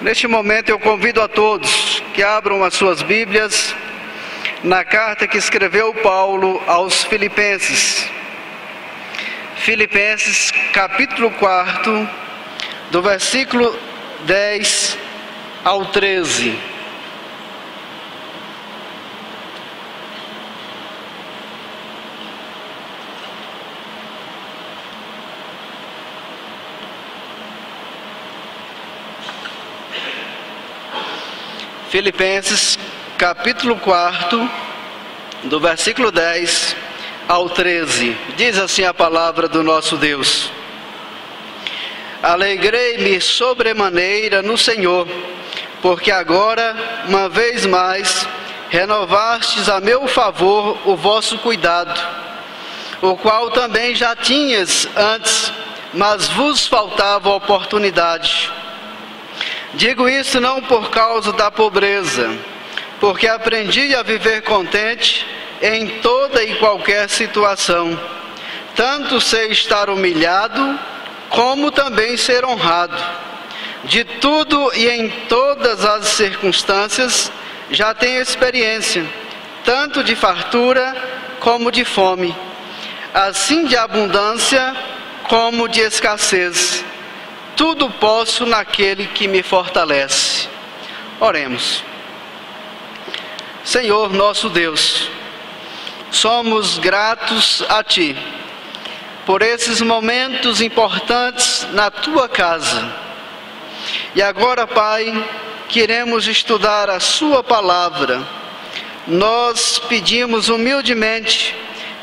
Neste momento eu convido a todos que abram as suas Bíblias na carta que escreveu Paulo aos Filipenses. Filipenses, capítulo 4, do versículo 10 ao 13. Filipenses, capítulo 4, do versículo 10 ao 13. Diz assim a palavra do nosso Deus: Alegrei-me sobremaneira no Senhor, porque agora, uma vez mais, renovastes a meu favor o vosso cuidado, o qual também já tinhas antes, mas vos faltava oportunidade. Digo isso não por causa da pobreza, porque aprendi a viver contente em toda e qualquer situação. Tanto sei estar humilhado, como também ser honrado. De tudo e em todas as circunstâncias já tenho experiência, tanto de fartura como de fome, assim de abundância como de escassez tudo posso naquele que me fortalece. Oremos. Senhor nosso Deus, somos gratos a Ti por esses momentos importantes na Tua casa. E agora, Pai, queremos estudar a Sua palavra. Nós pedimos humildemente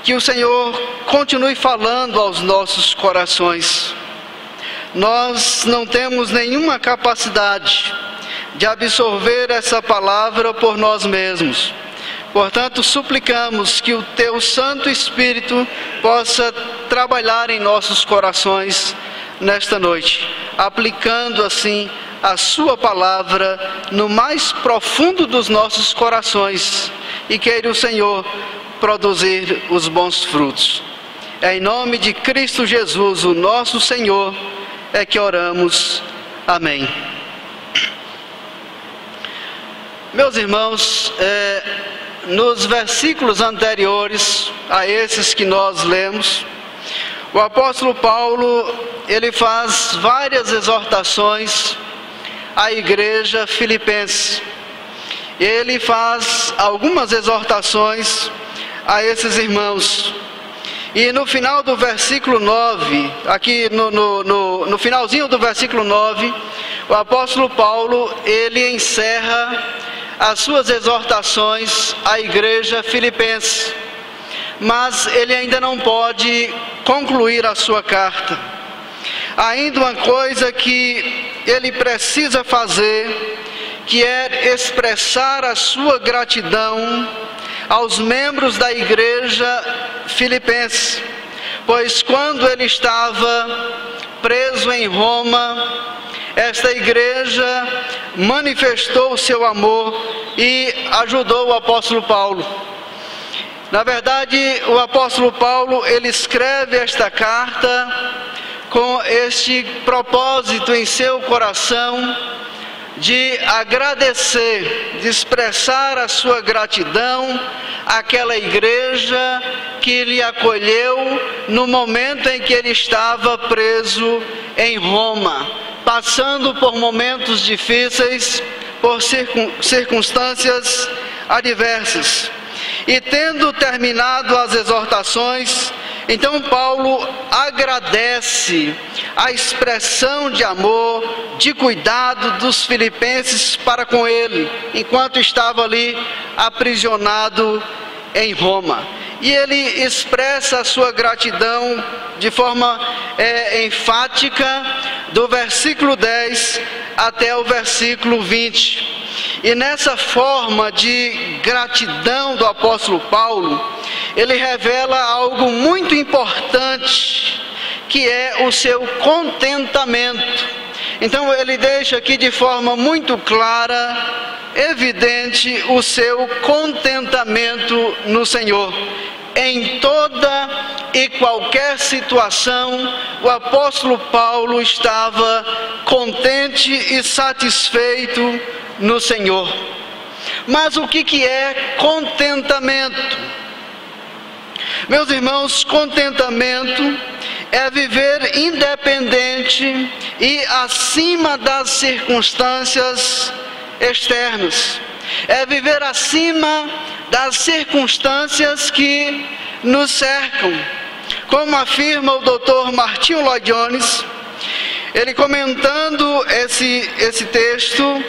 que o Senhor continue falando aos nossos corações nós não temos nenhuma capacidade de absorver essa palavra por nós mesmos. Portanto, suplicamos que o Teu Santo Espírito possa trabalhar em nossos corações nesta noite, aplicando assim a Sua palavra no mais profundo dos nossos corações e queira o Senhor produzir os bons frutos. É em nome de Cristo Jesus, o nosso Senhor é que oramos. Amém. Meus irmãos, é, nos versículos anteriores a esses que nós lemos, o apóstolo Paulo ele faz várias exortações à igreja filipense. Ele faz algumas exortações a esses irmãos. E no final do versículo 9, aqui no, no, no, no, finalzinho do versículo 9, o apóstolo Paulo, ele encerra as suas exortações à igreja filipense. Mas ele ainda não pode concluir a sua carta. Ainda uma coisa que ele precisa fazer, que é expressar a sua gratidão aos membros da igreja filipense, pois quando ele estava preso em Roma, esta igreja manifestou o seu amor e ajudou o apóstolo Paulo. Na verdade, o apóstolo Paulo, ele escreve esta carta com este propósito em seu coração de agradecer, de expressar a sua gratidão àquela igreja que lhe acolheu no momento em que ele estava preso em Roma, passando por momentos difíceis, por circunstâncias adversas. E tendo terminado as exortações, então Paulo agradece a expressão de amor, de cuidado dos filipenses para com ele, enquanto estava ali aprisionado em Roma. E ele expressa a sua gratidão de forma é, enfática, do versículo 10 até o versículo 20. E nessa forma de gratidão do apóstolo Paulo, ele revela algo muito importante, que é o seu contentamento. Então ele deixa aqui de forma muito clara, evidente, o seu contentamento no Senhor. em toda e qualquer situação, o apóstolo Paulo estava contente e satisfeito no Senhor. Mas o que, que é contentamento? Meus irmãos, contentamento é viver independente e acima das circunstâncias externas. É viver acima das circunstâncias que nos cercam. Como afirma o doutor Martinho Lloyd Jones, ele comentando esse, esse texto,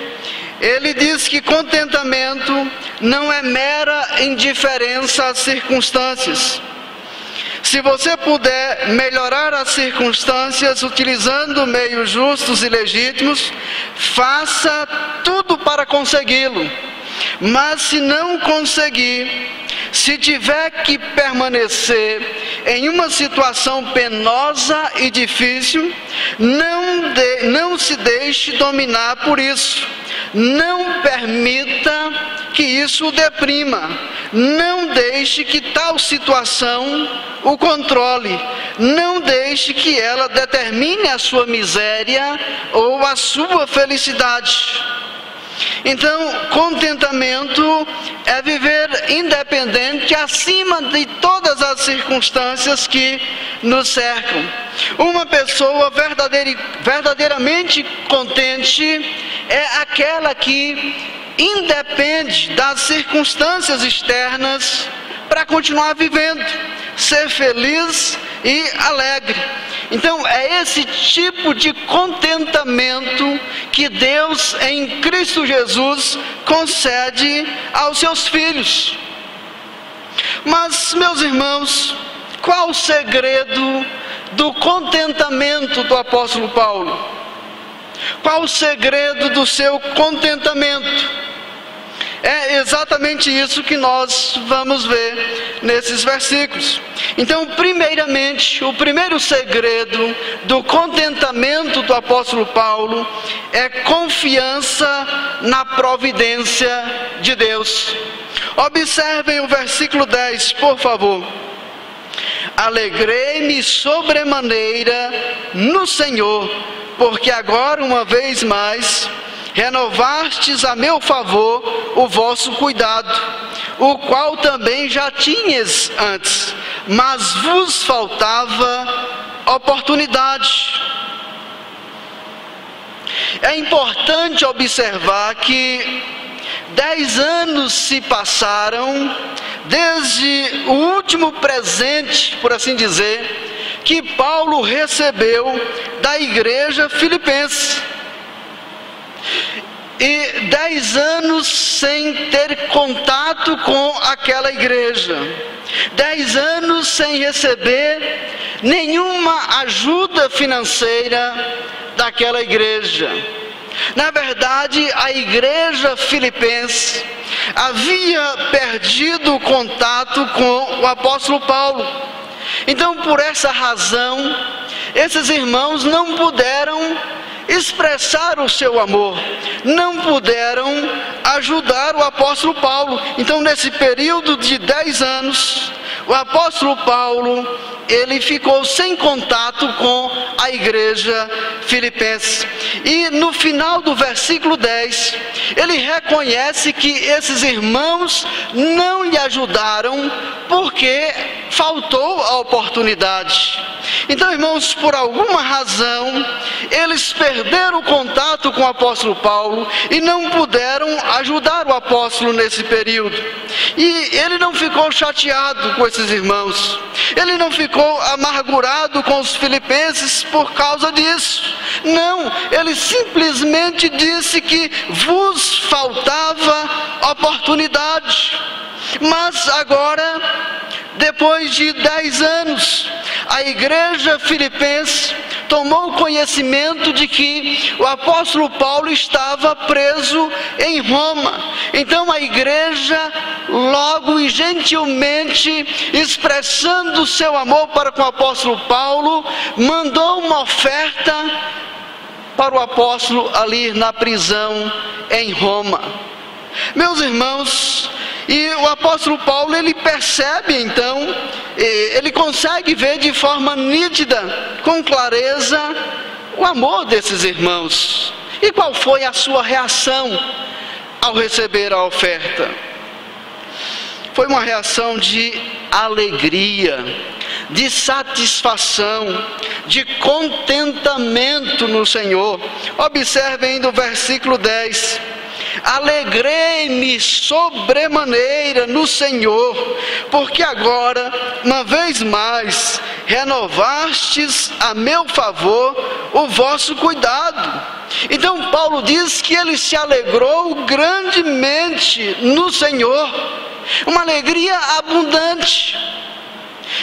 ele diz que contentamento não é mera indiferença às circunstâncias. Se você puder melhorar as circunstâncias utilizando meios justos e legítimos, faça tudo para consegui-lo. Mas se não conseguir, se tiver que permanecer em uma situação penosa e difícil, não, de, não se deixe dominar por isso. Não permita que isso o deprima. Não deixe que tal situação o controle. Não deixe que ela determine a sua miséria ou a sua felicidade. Então, contentamento é viver independente acima de todas as circunstâncias que nos cercam. Uma pessoa verdadeiramente contente é aquela que independe das circunstâncias externas para continuar vivendo, ser feliz e alegre. Então, é esse tipo de contentamento que Deus em Cristo Jesus concede aos seus filhos. Mas, meus irmãos, qual o segredo do contentamento do apóstolo Paulo? Qual o segredo do seu contentamento? É exatamente isso que nós vamos ver nesses versículos. Então, primeiramente, o primeiro segredo do contentamento do apóstolo Paulo é confiança na providência de Deus. Observem o versículo 10, por favor. Alegrei-me sobremaneira no Senhor, porque agora, uma vez mais, renovastes a meu favor o vosso cuidado, o qual também já tinhas antes, mas vos faltava oportunidade. É importante observar que dez anos se passaram desde o último presente, por assim dizer, que Paulo recebeu da igreja filipense e dez anos sem ter contato com aquela igreja, dez anos sem receber nenhuma ajuda financeira daquela igreja. Na verdade, a igreja filipense havia perdido o contato com o apóstolo Paulo. Então, por essa razão, esses irmãos não puderam expressar o seu amor, não puderam ajudar o apóstolo Paulo. Então, nesse período de dez anos, o apóstolo Paulo ele ficou sem contato com a igreja filipense. E no final do versículo 10, ele reconhece que esses irmãos não lhe ajudaram porque faltou a oportunidade. Então, irmãos, por alguma razão, eles perderam o contato com o apóstolo Paulo e não puderam ajudar o apóstolo nesse período. E ele não ficou chateado com esses irmãos, ele não ficou amargurado com os filipenses por causa disso. Não, ele simplesmente disse que vos faltava oportunidade. Mas agora depois de dez anos, a igreja filipense tomou conhecimento de que o apóstolo Paulo estava preso em Roma. Então a igreja, logo e gentilmente, expressando seu amor para com o apóstolo Paulo, mandou uma oferta para o apóstolo ali na prisão em Roma. Meus irmãos, E o apóstolo Paulo, ele percebe então, ele consegue ver de forma nítida, com clareza, o amor desses irmãos. E qual foi a sua reação ao receber a oferta? Foi uma reação de alegria, de satisfação, de contentamento no Senhor. Observe ainda o versículo 10 Alegrei-me sobremaneira no Senhor, porque agora, uma vez mais, renovastes a meu favor o vosso cuidado. Então, Paulo diz que ele se alegrou grandemente no Senhor, uma alegria abundante.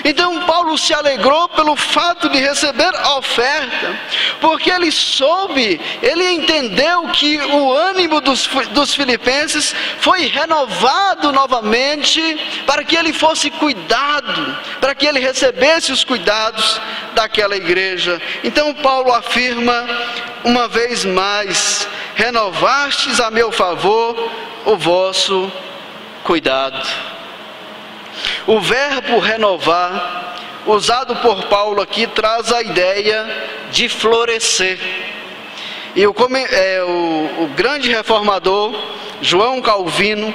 Então Paulo se alegrou pelo fato de receber a oferta, porque ele soube, ele entendeu que o ânimo dos, dos filipenses foi renovado novamente para que ele fosse cuidado, para que ele recebesse os cuidados daquela igreja. Então Paulo afirma uma vez mais: renovastes a meu favor o vosso cuidado. O verbo renovar, usado por Paulo aqui, traz a ideia de florescer. E o, é, o, o grande reformador, João Calvino,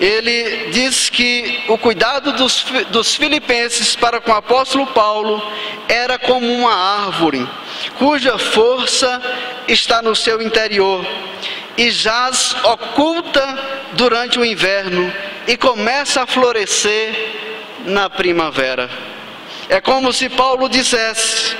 ele diz que o cuidado dos, dos filipenses para com o apóstolo Paulo era como uma árvore, cuja força está no seu interior e jaz oculta durante o inverno e começa a florescer na primavera. É como se Paulo dissesse: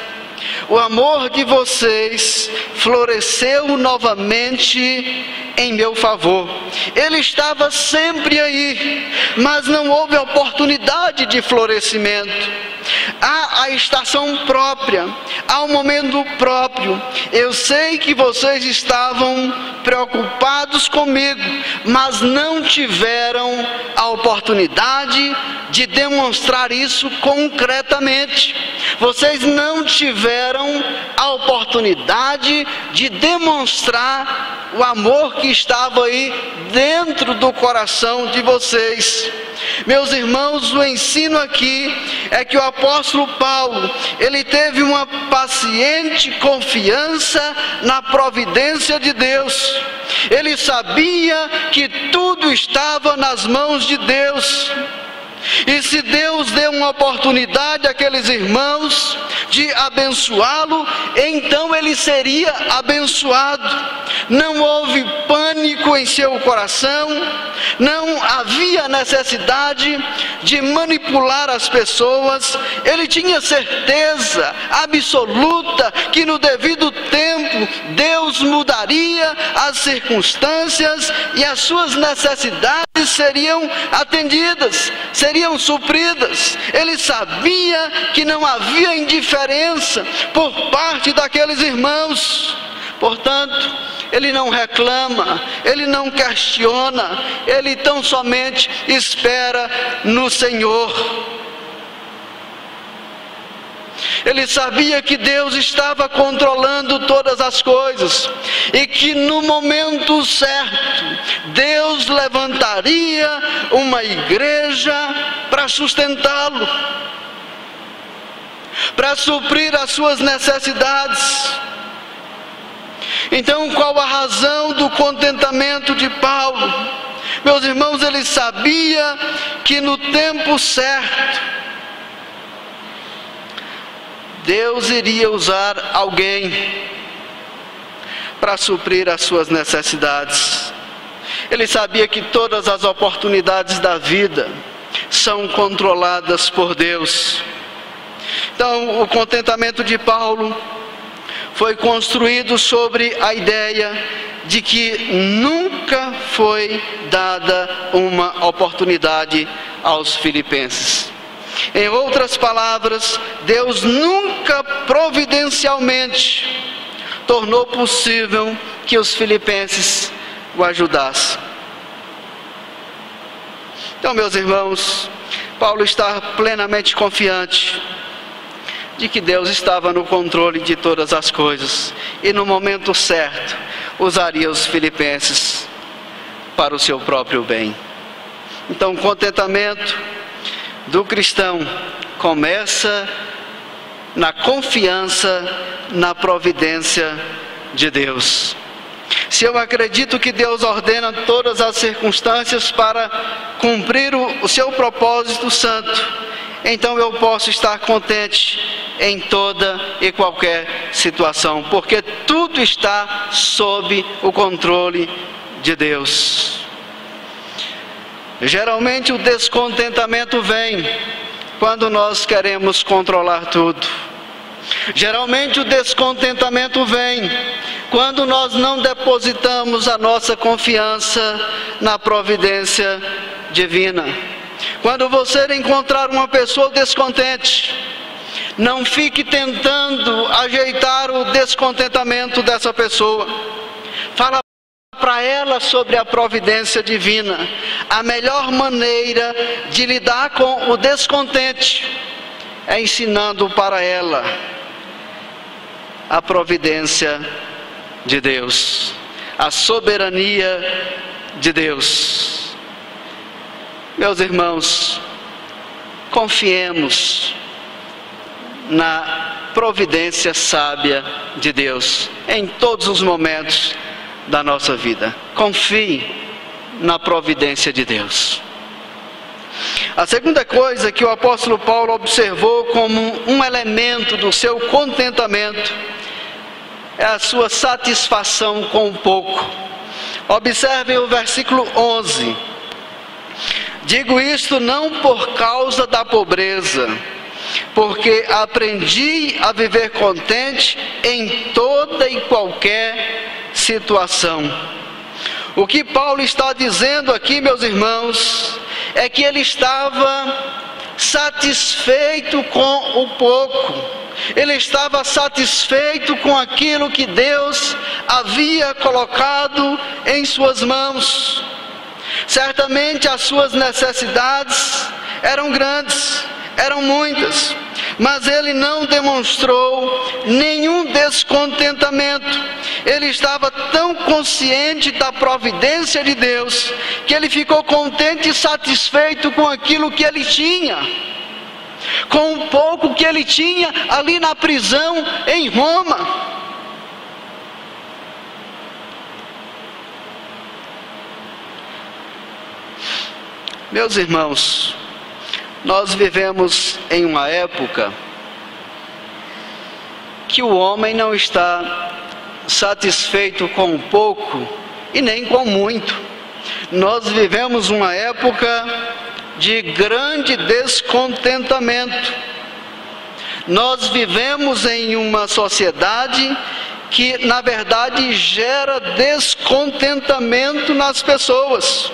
o amor de vocês floresceu novamente em meu favor. Ele estava sempre aí, mas não houve oportunidade de florescimento. Há a estação própria, há momento próprio. Eu sei que vocês estavam preocupados comigo, mas não tiveram a oportunidade de demonstrar isso concretamente. Vocês não tiveram a oportunidade de demonstrar o amor que estava aí dentro do coração de vocês. Meus irmãos, o ensino aqui é que o apóstolo Paulo, ele teve uma paciente confiança na providência de Deus. Ele sabia que tudo estava nas mãos de Deus. E se Deus deu uma oportunidade àqueles irmãos de abençoá-lo, então ele seria abençoado. Não houve pânico em seu coração, não havia necessidade de manipular as pessoas, ele tinha certeza absoluta que no devido tempo Deus mudaria as circunstâncias e as suas necessidades seriam atendidas, seriam supridas. Ele sabia que não havia indiferença por parte daqueles irmãos. Portanto, ele não reclama, ele não questiona, ele tão somente espera no Senhor. Ele sabia que Deus estava controlando todas as coisas e que no momento certo Deus levantaria uma igreja para sustentá-lo, para suprir as suas necessidades. Então, qual a razão do contentamento de Paulo? Meus irmãos, ele sabia que no tempo certo, Deus iria usar alguém para suprir as suas necessidades. Ele sabia que todas as oportunidades da vida são controladas por Deus. Então, o contentamento de Paulo foi construído sobre a ideia de que nunca foi dada uma oportunidade aos filipenses. Em outras palavras, Deus nunca providencialmente tornou possível que os filipenses o ajudassem. Então, meus irmãos, Paulo está plenamente confiante de que Deus estava no controle de todas as coisas e no momento certo usaria os filipenses para o seu próprio bem. Então, o contentamento do cristão começa na confiança na providência de Deus. Se eu acredito que Deus ordena todas as circunstâncias para cumprir o, seu propósito santo, então eu posso estar contente em toda e qualquer situação, porque tudo está sob o controle de Deus. Geralmente o descontentamento vem quando nós queremos controlar tudo. Geralmente o descontentamento vem quando nós não depositamos a nossa confiança na providência divina. Quando você encontrar uma pessoa descontente, não fique tentando ajeitar o descontentamento dessa pessoa. Fala para ela sobre a providência divina. A melhor maneira de lidar com o descontente é ensinando para ela a providência de Deus, a soberania de Deus. Meus irmãos, confiemos na providência sábia de Deus em todos os momentos da nossa vida. Confie na providência de Deus. A segunda coisa que o apóstolo Paulo observou como um elemento do seu contentamento é a sua satisfação com o pouco. Observem o versículo 11. Digo isto não por causa da pobreza, porque aprendi a viver contente em toda e qualquer situação. O que Paulo está dizendo aqui, meus irmãos, é que ele estava satisfeito com o pouco, ele estava satisfeito com aquilo que Deus havia colocado em suas mãos. Certamente as suas necessidades eram grandes, eram muitas, mas ele não demonstrou nenhum descontentamento. Ele estava tão consciente da providência de Deus que ele ficou contente e satisfeito com aquilo que ele tinha. Com o pouco que ele tinha ali na prisão em Roma. Meus irmãos, nós vivemos em uma época que o homem não está satisfeito com pouco e nem com muito. Nós vivemos uma época de grande descontentamento. Nós vivemos em uma sociedade que, na verdade, gera descontentamento nas pessoas.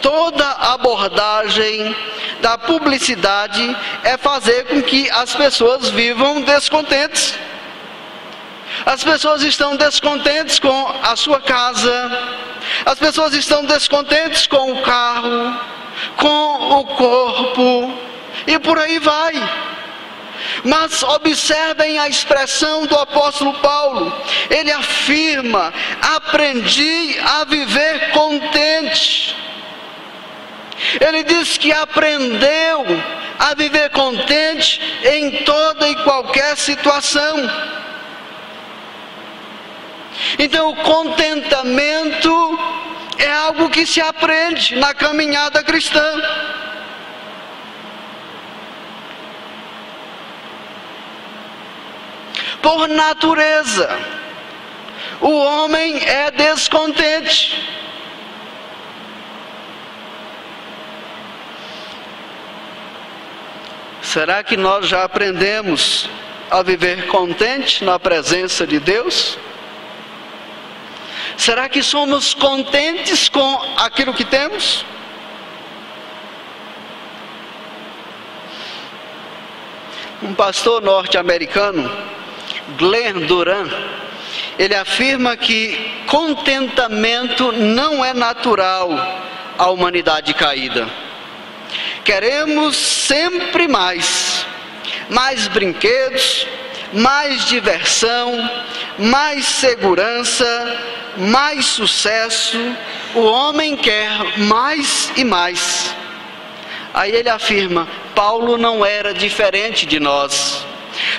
Toda abordagem da publicidade é fazer com que as pessoas vivam descontentes. As pessoas estão descontentes com a sua casa, as pessoas estão descontentes com o carro, com o corpo, e por aí vai. Mas observem a expressão do apóstolo Paulo. Ele afirma: aprendi a viver contente. Ele diz que aprendeu a viver contente em toda e qualquer situação. Então, o contentamento é algo que se aprende na caminhada cristã. Por natureza, o homem é descontente. Será que nós já aprendemos a viver contente na presença de Deus? Será que somos contentes com aquilo que temos? Um pastor norte-americano, Glenn Duran, ele afirma que contentamento não é natural à humanidade caída. Queremos sempre mais, mais brinquedos, mais diversão, mais segurança, mais sucesso, o homem quer mais e mais. Aí ele afirma: Paulo não era diferente de nós.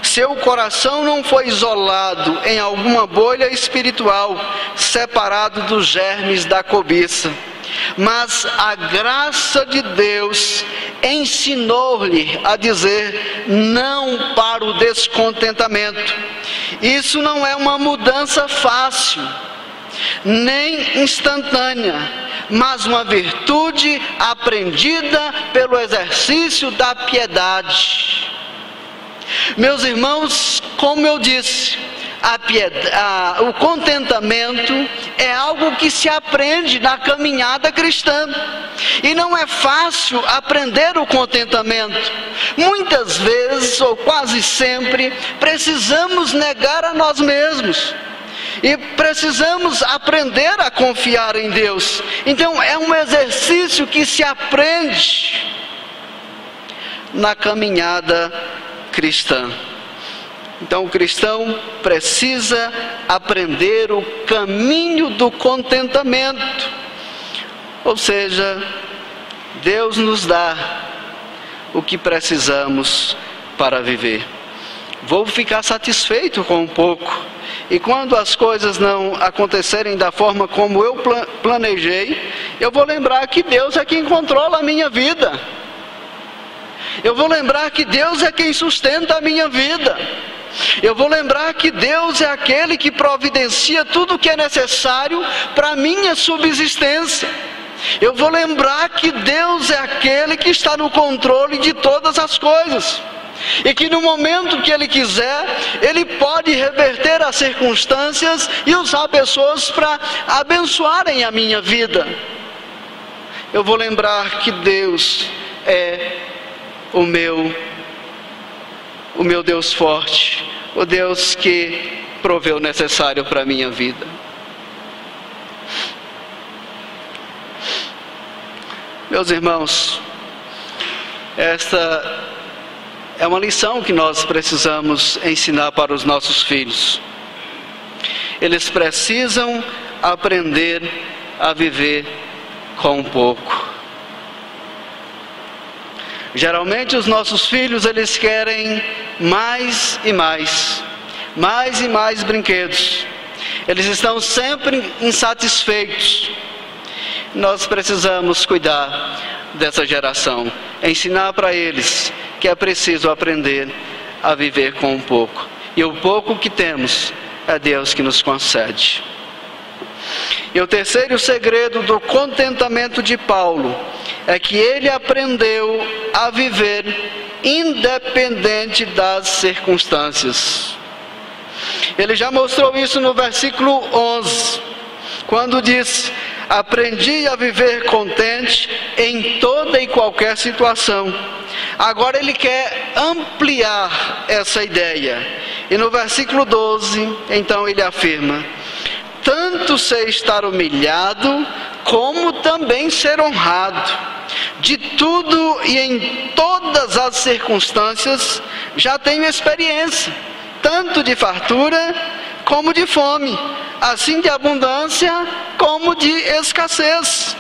Seu coração não foi isolado em alguma bolha espiritual, separado dos germes da cobiça. Mas a graça de Deus ensinou-lhe a dizer não para o descontentamento. Isso não é uma mudança fácil, nem instantânea, mas uma virtude aprendida pelo exercício da piedade. Meus irmãos, como eu disse, a a, o contentamento é algo que se aprende na caminhada cristã. E não é fácil aprender o contentamento. Muitas vezes, ou quase sempre, precisamos negar a nós mesmos. E precisamos aprender a confiar em Deus. Então, é um exercício que se aprende na caminhada cristã. Então o cristão precisa aprender o caminho do contentamento. Ou seja, Deus nos dá o que precisamos para viver. Vou ficar satisfeito com um pouco. E quando as coisas não acontecerem da forma como eu planejei, eu vou lembrar que Deus é quem controla a minha vida. Eu vou lembrar que Deus é quem sustenta a minha vida. Eu vou lembrar que Deus é aquele que providencia tudo o que é necessário para a minha subsistência. Eu vou lembrar que Deus é aquele que está no controle de todas as coisas. E que no momento que Ele quiser, Ele pode reverter as circunstâncias e usar pessoas para abençoarem a minha vida. Eu vou lembrar que Deus é o meu o meu Deus forte, o Deus que proveu o necessário para a minha vida. Meus irmãos, esta é uma lição que nós precisamos ensinar para os nossos filhos. Eles precisam aprender a viver com pouco. Geralmente os nossos filhos eles querem mais e mais, mais e mais brinquedos. Eles estão sempre insatisfeitos. Nós precisamos cuidar dessa geração, ensinar para eles que é preciso aprender a viver com um pouco. E o pouco que temos é Deus que nos concede. E o terceiro segredo do contentamento de Paulo é que ele aprendeu a viver independente das circunstâncias. Ele já mostrou isso no versículo 11, quando diz: Aprendi a viver contente em toda e qualquer situação. Agora ele quer ampliar essa ideia. E no versículo 12, então ele afirma: tanto sei estar humilhado, como também ser honrado. De tudo e em todas as circunstâncias já tenho experiência, tanto de fartura como de fome, assim de abundância como de escassez.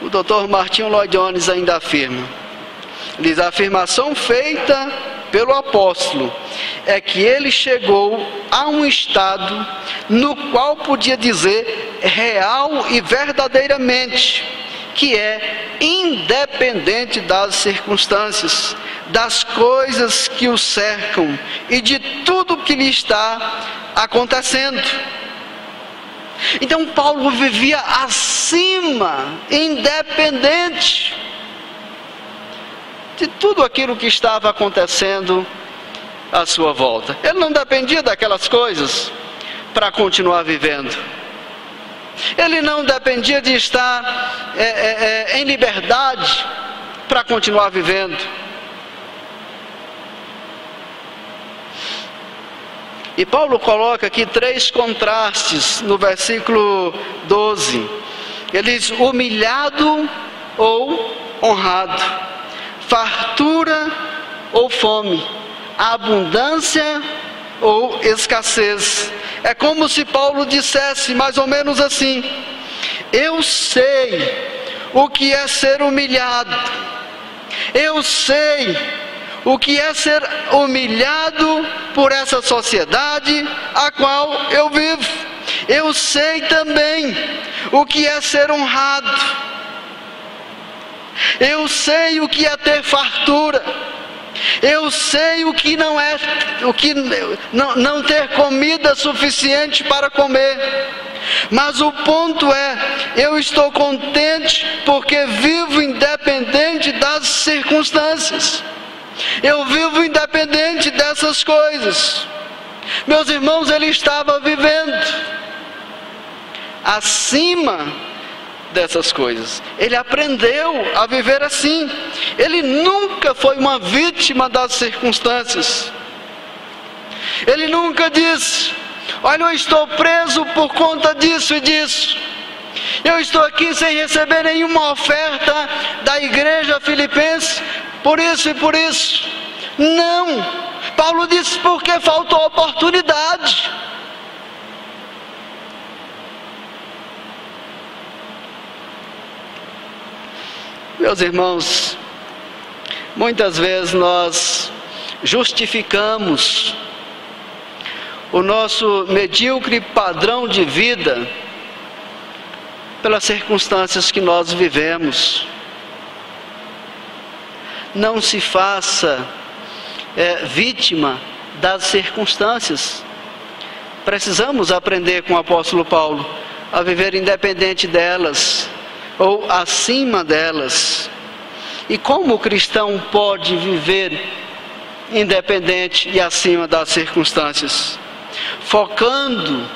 O Dr. Martinho Lloyd Jones ainda afirma: diz a afirmação feita pelo apóstolo é que ele chegou a um estado no qual podia dizer real e verdadeiramente que é independente das circunstâncias, das coisas que o cercam e de tudo que lhe está acontecendo. Então Paulo vivia acima, independente de tudo aquilo que estava acontecendo à sua volta. Ele não dependia daquelas coisas para continuar vivendo. Ele não dependia de estar é, é, é, em liberdade para continuar vivendo. E Paulo coloca aqui três contrastes no versículo 12. Ele diz: humilhado ou honrado fartura ou fome, abundância ou escassez. É como se Paulo dissesse mais ou menos assim: Eu sei o que é ser humilhado, eu sei o que é ser humilhado por essa sociedade a qual eu vivo. Eu sei também o que é ser honrado. Eu sei o que é ter fartura. Eu sei o que não é, o que não, não ter comida suficiente para comer. Mas o ponto é, eu estou contente porque vivo independente das circunstâncias. Eu vivo independente dessas coisas. Meus irmãos, ele estava vivendo acima dessas coisas. Ele aprendeu a viver assim. Ele nunca foi uma vítima das circunstâncias. Ele nunca disse: Olha, eu estou preso por conta disso e disso. Eu estou aqui sem receber nenhuma oferta da igreja filipense por isso e por isso. Não. Paulo disse porque faltou oportunidade. Meus irmãos, muitas vezes nós justificamos o nosso medíocre padrão de vida pelas circunstâncias que nós vivemos. Não se faça é, vítima das circunstâncias. Precisamos aprender com o apóstolo Paulo a viver independente delas ou acima delas. E como o cristão pode viver independente e acima das circunstâncias? Focando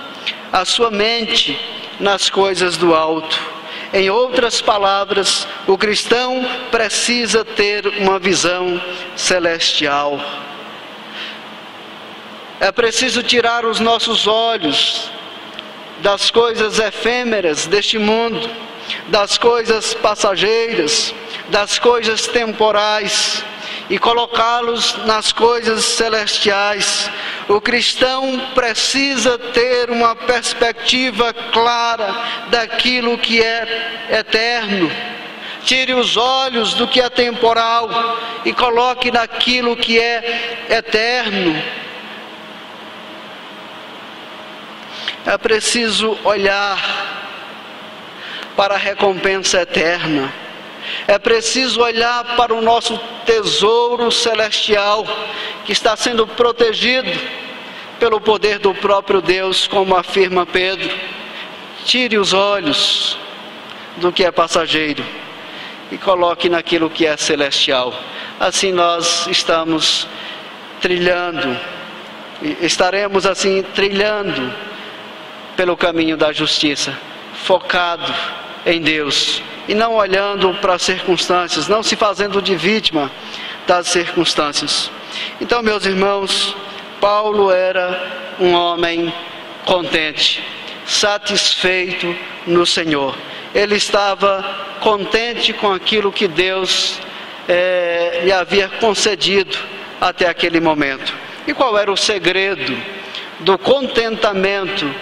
a sua mente nas coisas do alto. Em outras palavras, o cristão precisa ter uma visão celestial. É preciso tirar os nossos olhos das coisas efêmeras deste mundo das coisas passageiras, das coisas temporais e colocá-los nas coisas celestiais. O cristão precisa ter uma perspectiva clara daquilo que é eterno. Tire os olhos do que é temporal e coloque naquilo que é eterno. É preciso olhar para a recompensa eterna. É preciso olhar para o nosso tesouro celestial, que está sendo protegido pelo poder do próprio Deus, como afirma Pedro. Tire os olhos do que é passageiro e coloque naquilo que é celestial. Assim nós estamos trilhando, estaremos assim trilhando pelo caminho da justiça, focado em Deus e não olhando para as circunstâncias, não se fazendo de vítima das circunstâncias. Então, meus irmãos, Paulo era um homem contente, satisfeito no Senhor. Ele estava contente com aquilo que Deus é, lhe havia concedido até aquele momento. E qual era o segredo do contentamento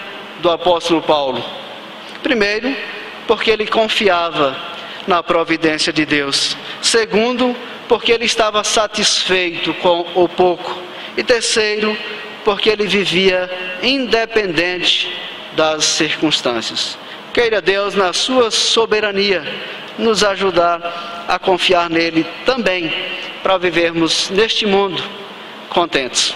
do apóstolo Paulo? Primeiro, porque ele confiava na providência de Deus. Segundo, porque ele estava satisfeito com o pouco. E terceiro, porque ele vivia independente das circunstâncias. Queira Deus, na sua soberania, nos ajudar a confiar nele também, para vivermos neste mundo contentes.